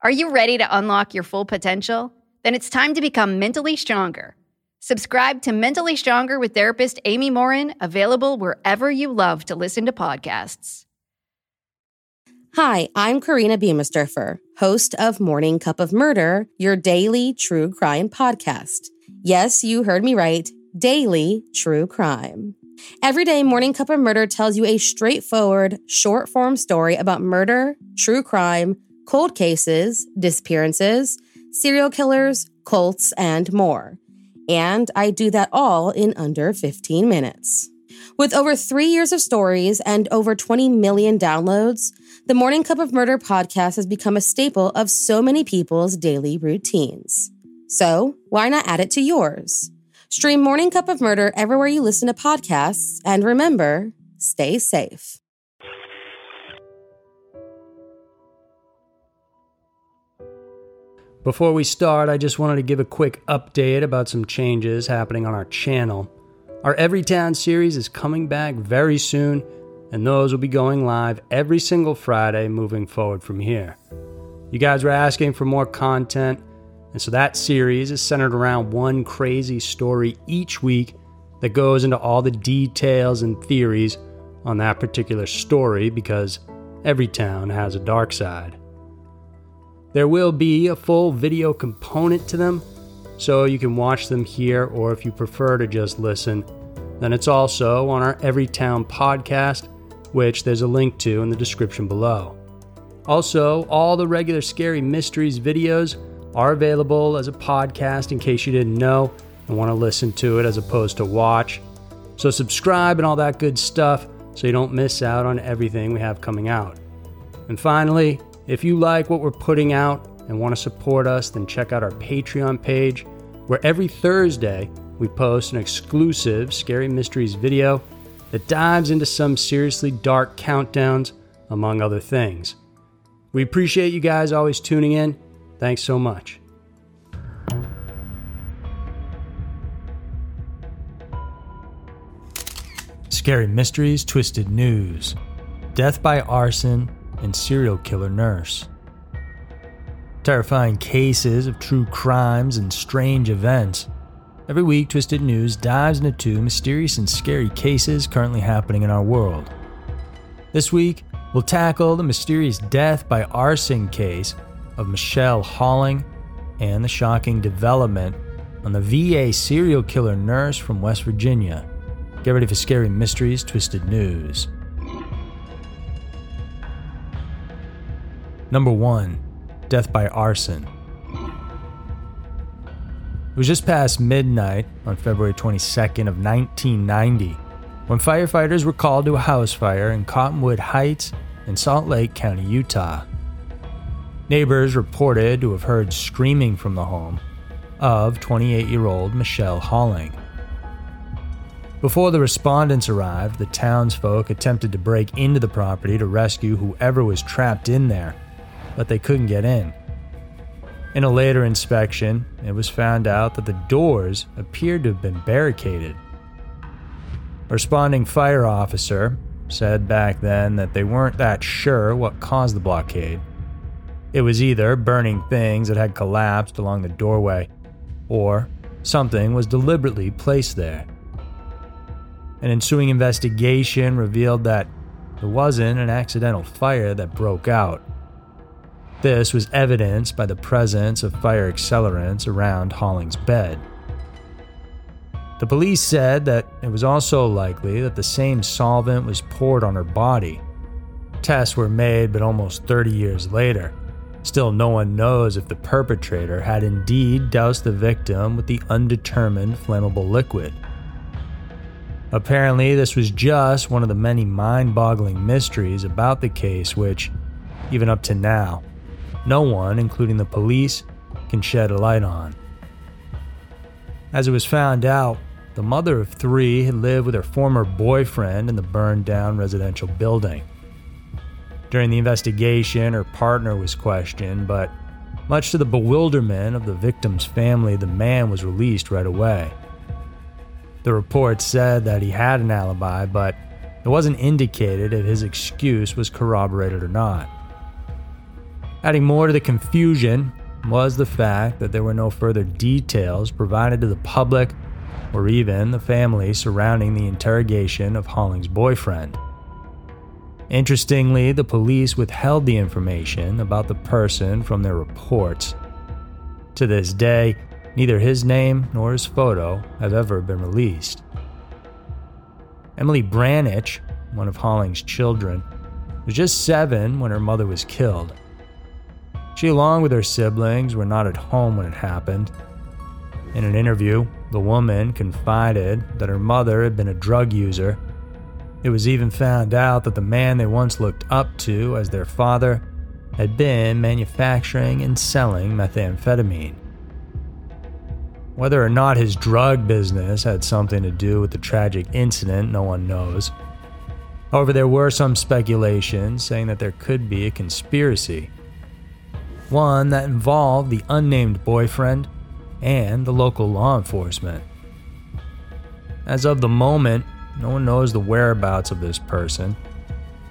Are you ready to unlock your full potential? Then it's time to become mentally stronger. Subscribe to Mentally Stronger with therapist Amy Morin, available wherever you love to listen to podcasts. Hi, I'm Karina Biemersdorfer, host of Morning Cup of Murder, your daily true crime podcast. Yes, you heard me right daily true crime. Every day, Morning Cup of Murder tells you a straightforward, short form story about murder, true crime, cold cases, disappearances, serial killers, cults, and more. And I do that all in under 15 minutes. With over three years of stories and over 20 million downloads, the Morning Cup of Murder podcast has become a staple of so many people's daily routines. So, why not add it to yours? Stream Morning Cup of Murder everywhere you listen to podcasts, and remember, stay safe. Before we start, I just wanted to give a quick update about some changes happening on our channel. Our Everytown series is coming back very soon, and those will be going live every single Friday moving forward from here. You guys were asking for more content, and so that series is centered around one crazy story each week that goes into all the details and theories on that particular story because every town has a dark side. There will be a full video component to them, so you can watch them here, or if you prefer to just listen, then it's also on our Everytown podcast, which there's a link to in the description below. Also, all the regular Scary Mysteries videos are available as a podcast in case you didn't know and want to listen to it as opposed to watch. So, subscribe and all that good stuff so you don't miss out on everything we have coming out. And finally, if you like what we're putting out and want to support us, then check out our Patreon page, where every Thursday we post an exclusive Scary Mysteries video that dives into some seriously dark countdowns, among other things. We appreciate you guys always tuning in Thanks so much. Scary Mysteries, Twisted News, Death by Arson, and Serial Killer Nurse. Terrifying cases of true crimes and strange events. Every week, Twisted News dives into two mysterious and scary cases currently happening in our world. This week, we'll tackle the mysterious death by arson case of Michelle Halling and the shocking development on the VA serial killer nurse from West Virginia. Get ready for scary mysteries, twisted news. Number 1 Death by Arson. It was just past midnight on February 22nd of 1990 when firefighters were called to a house fire in Cottonwood Heights in Salt Lake County, Utah. Neighbors reported to have heard screaming from the home of 28 year old Michelle Halling. Before the respondents arrived, the townsfolk attempted to break into the property to rescue whoever was trapped in there, but they couldn't get in. In a later inspection, it was found out that the doors appeared to have been barricaded. A responding fire officer said back then that they weren't that sure what caused the blockade, it was either burning things that had collapsed along the doorway, or something was deliberately placed there. An ensuing investigation revealed that it wasn't an accidental fire that broke out. This was evidenced by the presence of fire accelerants around Halling's bed. The police said that it was also likely that the same solvent was poured on her body. Tests were made, but almost 30 years later, still no one knows if the perpetrator had indeed doused the victim with the undetermined flammable liquid. Apparently, this was just one of the many mind boggling mysteries about the case, which, even up to now, no one, including the police, can shed a light on. As it was found out, the mother of three had lived with her former boyfriend in the burned down residential building. During the investigation, her partner was questioned, but much to the bewilderment of the victim's family, the man was released right away. The report said that he had an alibi, but it wasn't indicated if his excuse was corroborated or not. Adding more to the confusion was the fact that there were no further details provided to the public or even the family surrounding the interrogation of Halling's boyfriend. Interestingly, the police withheld the information about the person from their reports. To this day, neither his name nor his photo have ever been released. Emily Branich, one of Halling's children, was just seven when her mother was killed. She, along with her siblings, were not at home when it happened. In an interview, the woman confided that her mother had been a drug user. It was even found out that the man they once looked up to as their father had been manufacturing and selling methamphetamine. Whether or not his drug business had something to do with the tragic incident, no one knows. However, there were some speculations saying that there could be a conspiracy. One that involved the unnamed boyfriend and the local law enforcement. As of the moment, no one knows the whereabouts of this person.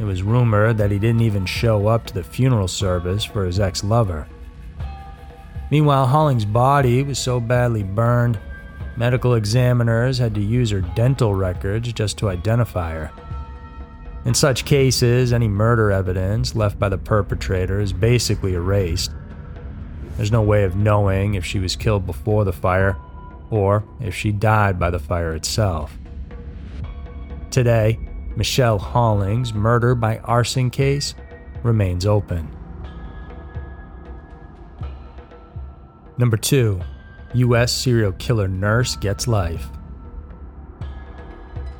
It was rumored that he didn't even show up to the funeral service for his ex lover. Meanwhile, Halling's body was so badly burned, medical examiners had to use her dental records just to identify her. In such cases, any murder evidence left by the perpetrator is basically erased. There's no way of knowing if she was killed before the fire or if she died by the fire itself. Today, Michelle Halling's murder by arson case remains open. Number 2. U.S. serial killer nurse gets life.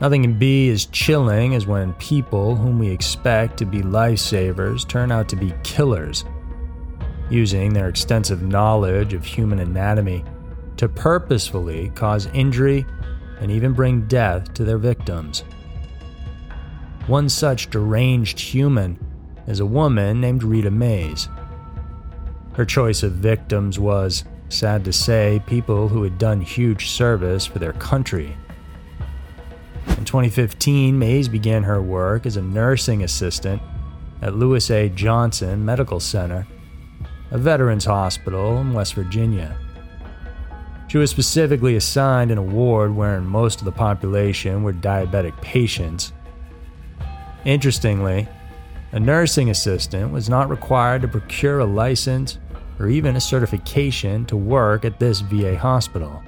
Nothing can be as chilling as when people whom we expect to be lifesavers turn out to be killers, using their extensive knowledge of human anatomy to purposefully cause injury and even bring death to their victims. One such deranged human is a woman named Reta Mays. Her choice of victims was, sad to say, people who had done huge service for their country. In 2015, Mays began her work as a nursing assistant at Louis A. Johnson Medical Center, a veterans hospital in West Virginia. She was specifically assigned an award wherein most of the population were diabetic patients. Interestingly, a nursing assistant was not required to procure a license or even a certification to work at this VA hospital.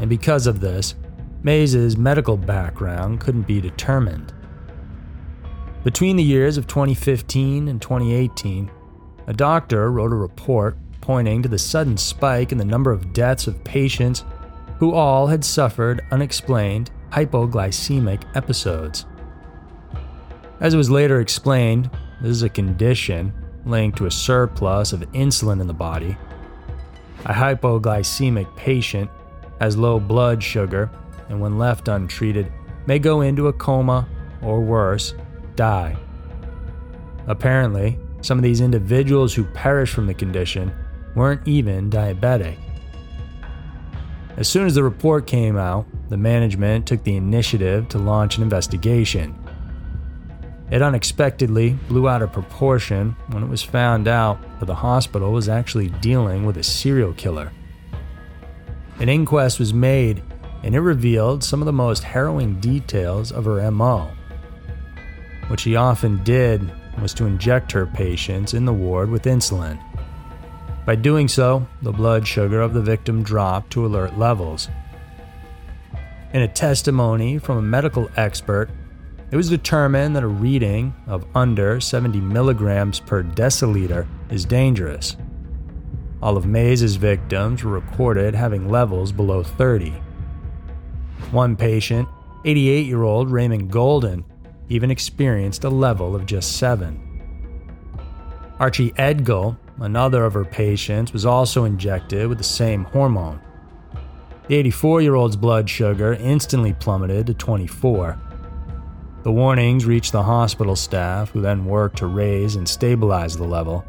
And because of this, Mays's medical background couldn't be determined. Between the years of 2015 and 2018, a doctor wrote a report pointing to the sudden spike in the number of deaths of patients who all had suffered unexplained hypoglycemic episodes. As it was later explained, this is a condition linked to a surplus of insulin in the body. A hypoglycemic patient has low blood sugar and, when left untreated, may go into a coma or worse, die. Apparently, some of these individuals who perish from the condition weren't even diabetic. As soon as the report came out, the management took the initiative to launch an investigation. It unexpectedly blew out of proportion when it was found out that the hospital was actually dealing with a serial killer. An inquest was made, and it revealed some of the most harrowing details of her MO. What she often did was to inject her patients in the ward with insulin. By doing so, the blood sugar of the victim dropped to alert levels. In a testimony from a medical expert, it was determined that a reading of under 70 milligrams per deciliter is dangerous. All of Mays' victims were recorded having levels below 30. One patient, 88 year old Raymond Golden, even experienced a level of just 7. Archie Edgell, another of her patients, was also injected with the same hormone. The 84 year old's blood sugar instantly plummeted to 24. The warnings reached the hospital staff, who then worked to raise and stabilize the level.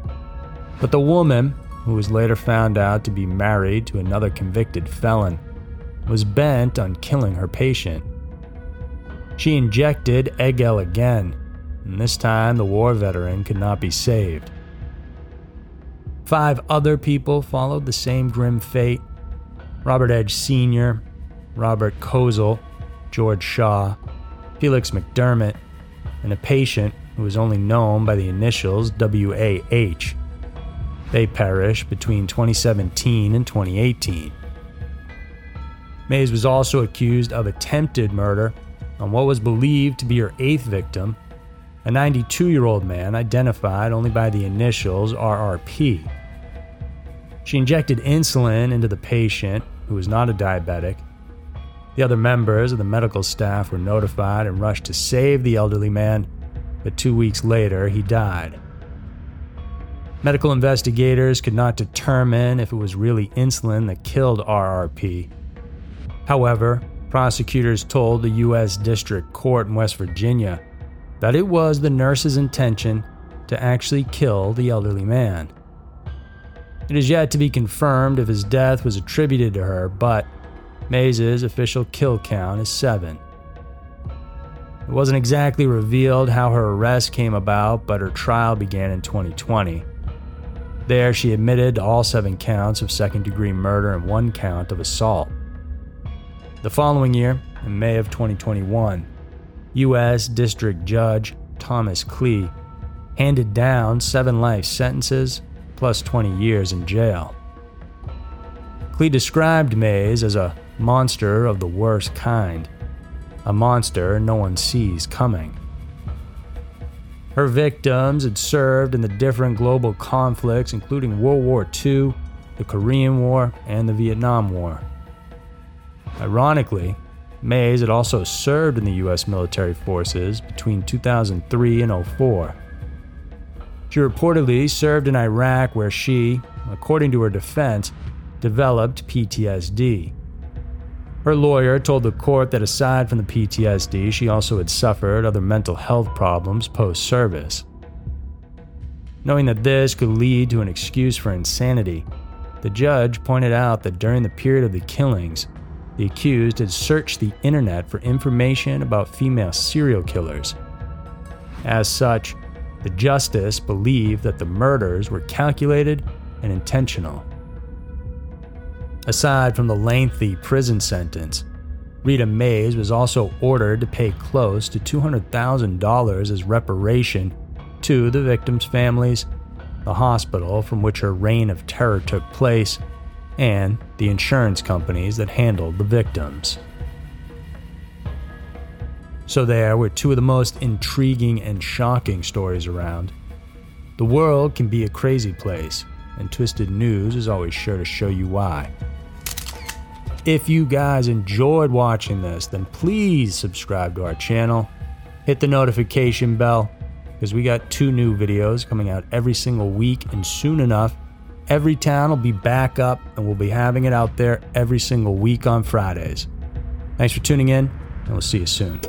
But the woman, who was later found out to be married to another convicted felon, was bent on killing her patient. She injected Edgell again, and this time the war veteran could not be saved. Five other people followed the same grim fate Robert Edge Sr., Robert Kozul, George Shaw, Felix McDermott, and a patient who was only known by the initials WAH. They perished between 2017 and 2018. Mays was also accused of attempted murder on what was believed to be her eighth victim, a 92 year old man identified only by the initials RRP. She injected insulin into the patient, who was not a diabetic. The other members of the medical staff were notified and rushed to save the elderly man, but two weeks later he died. Medical investigators could not determine if it was really insulin that killed RRP. However, prosecutors told the U.S. District Court in West Virginia that it was the nurse's intention to actually kill the elderly man. It is yet to be confirmed if his death was attributed to her, but Mays's official kill count is seven. It wasn't exactly revealed how her arrest came about, but her trial began in 2020. There, she admitted to all seven counts of second degree murder and one count of assault. The following year, in May of 2021, U.S. District Judge Thomas Kleeh handed down seven life sentences plus 20 years in jail. Kleeh described Mays as a monster of the worst kind, a monster no one sees coming. Her victims had served in the different global conflicts, including World War II, the Korean War, and the Vietnam War. Ironically, Mays had also served in the U.S. military forces between 2003 and 04. She reportedly served in Iraq, where she, according to her defense, developed PTSD. Her lawyer told the court that aside from the PTSD, she also had suffered other mental health problems post service. Knowing that this could lead to an excuse for insanity, the judge pointed out that during the period of the killings, the accused had searched the internet for information about female serial killers. As such, the justice believed that the murders were calculated and intentional. Aside from the lengthy prison sentence, Reta Mays was also ordered to pay close to $200,000 as reparation to the victims' families, the hospital from which her reign of terror took place, and the insurance companies that handled the victims. So, there were two of the most intriguing and shocking stories around. The world can be a crazy place, and Twisted News is always sure to show you why. If you guys enjoyed watching this, then please subscribe to our channel. Hit the notification bell because we got two new videos coming out every single week, and soon enough, every town will be back up and we'll be having it out there every single week on Fridays. Thanks for tuning in, and we'll see you soon.